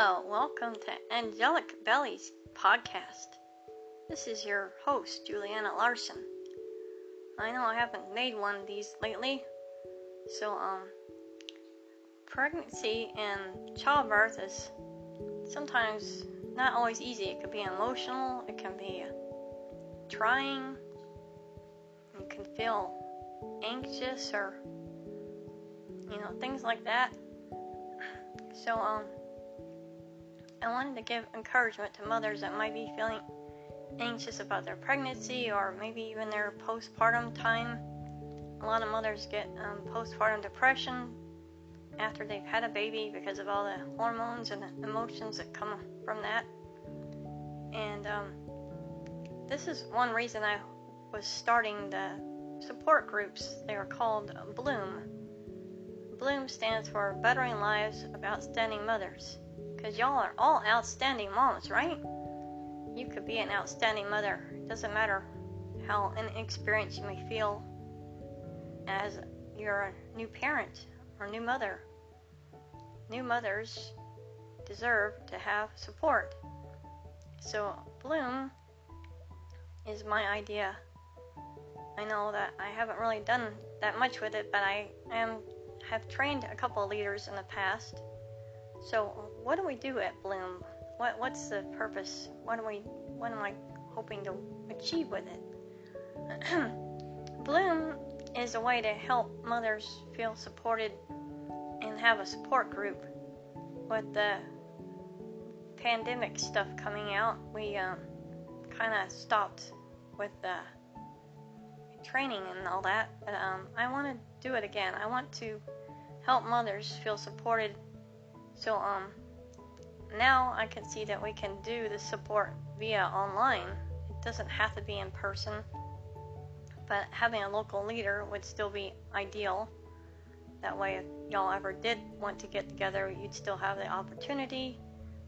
Hello, welcome to Angelic Bellies podcast. This is your host, Juliana Larson. I know I haven't made one of these lately, so um, pregnancy and childbirth is sometimes not always easy. It can be emotional, it can be trying, you can feel anxious or you know things like that. So um I wanted to give encouragement to mothers that might be feeling anxious about their pregnancy or maybe even their postpartum time. A lot of mothers get um, postpartum depression after they've had a baby because of all the hormones and the emotions that come from that. And um, this is one reason I was starting the support groups. They are called Bloom. Bloom stands for Bettering Lives of Outstanding Mothers. Because y'all are all outstanding moms, right? You could be an outstanding mother. It doesn't matter how inexperienced you may feel as you're a new parent or new mother. New mothers deserve to have support. So, Bloom is my idea. I know that I haven't really done that much with it, but I am have trained a couple leaders in the past so, what do we do at Bloom? What what's the purpose? What do we what am I hoping to achieve with it? Bloom is a way to help mothers feel supported and have a support group. With the pandemic stuff coming out, we um, kind of stopped with the training and all that. But um, I want to do it again. I want to help mothers feel supported so um, now I can see that we can do the support via online. It doesn't have to be in person, but having a local leader would still be ideal. That way, if y'all ever did want to get together, you'd still have the opportunity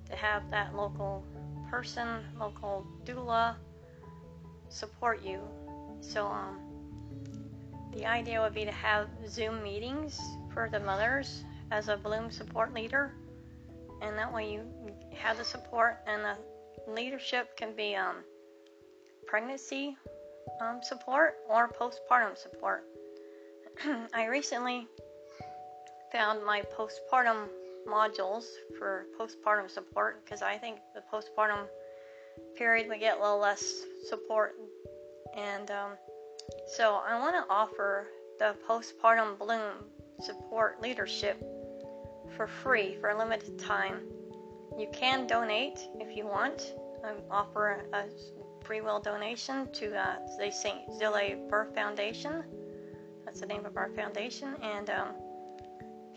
to have that local person, local doula, support you. So, um, the idea would be to have Zoom meetings for the mothers as a Bloom support leader, and that way you have the support and the leadership can be um, pregnancy um, support or postpartum support. I recently found my postpartum modules for postpartum support because I think the postpartum period we get a little less support, and um, so I want to offer the postpartum bloom support leadership for free for a limited time. You can donate if you want. I offer a free will donation to uh, the St. Zélie Birth Foundation. That's the name of our foundation, and um,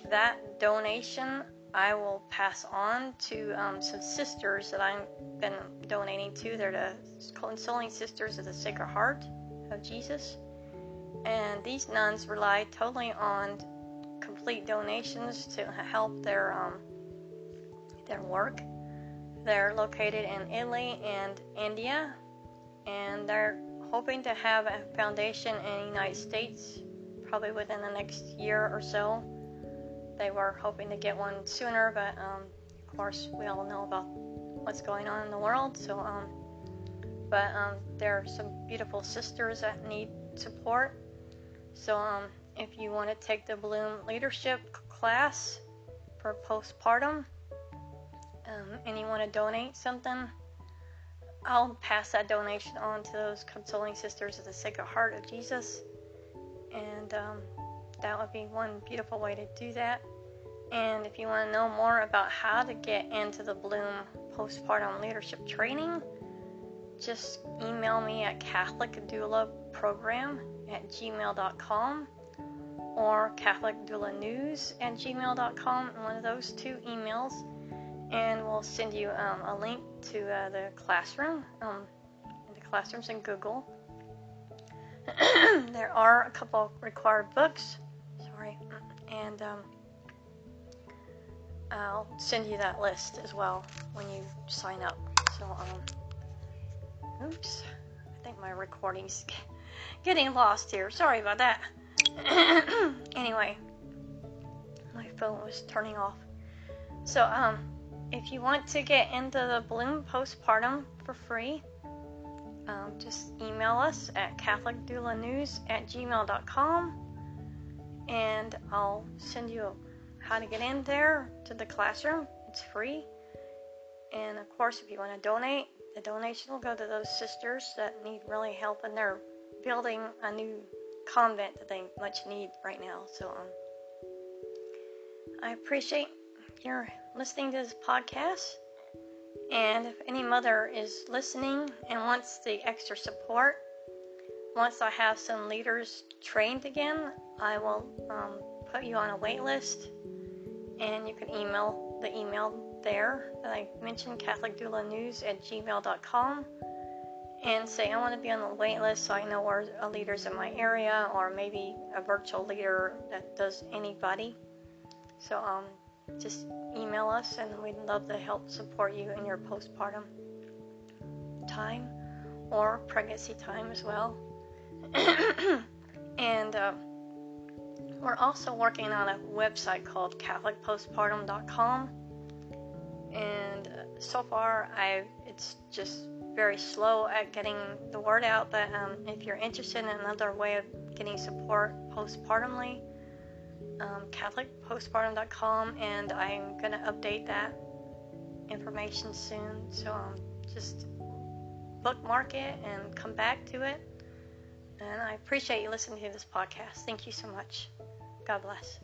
that donation I will pass on to um, some sisters that I've been donating to. They're the Consoling Sisters of the Sacred Heart of Jesus. And these nuns rely totally on complete donations to help their um, their work. They're located in Italy and India, and they're hoping to have a foundation in the United States probably within the next year or so. They were hoping to get one sooner, but um, of course we all know about what's going on in the world. So, um, but um, there are some beautiful sisters that need support. So, um, if you want to take the Bloom Leadership class for postpartum um, and you want to donate something, I'll pass that donation on to those consoling sisters of the Sacred Heart of Jesus. And um, that would be one beautiful way to do that. And if you want to know more about how to get into the Bloom postpartum leadership training, just email me at Catholic Doula Program at gmail.com or Catholic Doula at gmail.com, one of those two emails, and we'll send you um, a link to uh, the classroom, um, the classrooms in Google. there are a couple required books, sorry, and um, I'll send you that list as well when you sign up. So, um, oops, I think my recording's getting lost here. Sorry about that. anyway, my phone was turning off. So, um, if you want to get into the Bloom postpartum for free, um, just email us at catholicdoulanews at gmail.com and I'll send you how to get in there to the classroom. It's free. And of course, if you want to donate, the donation will go to those sisters that need really help and they're building a new convent that they much need right now. So um, I appreciate your listening to this podcast. And if any mother is listening and wants the extra support, once I have some leaders trained again, I will um, put you on a wait list and you can email the email there that I mentioned, CatholicDoulaNews at gmail.com, and say I want to be on the wait list so I know where a leader's in my area or maybe a virtual leader that does anybody. So um, just email us and we'd love to help support you in your postpartum time or pregnancy time as well. and uh, we're also working on a website called CatholicPostpartum.com. And uh, so far, I it's just very slow at getting the word out. But um, if you're interested in another way of getting support postpartumly, um, CatholicPostpartum.com, and I'm gonna update that information soon. So um, just bookmark it and come back to it. And I appreciate you listening to this podcast. Thank you so much. God bless.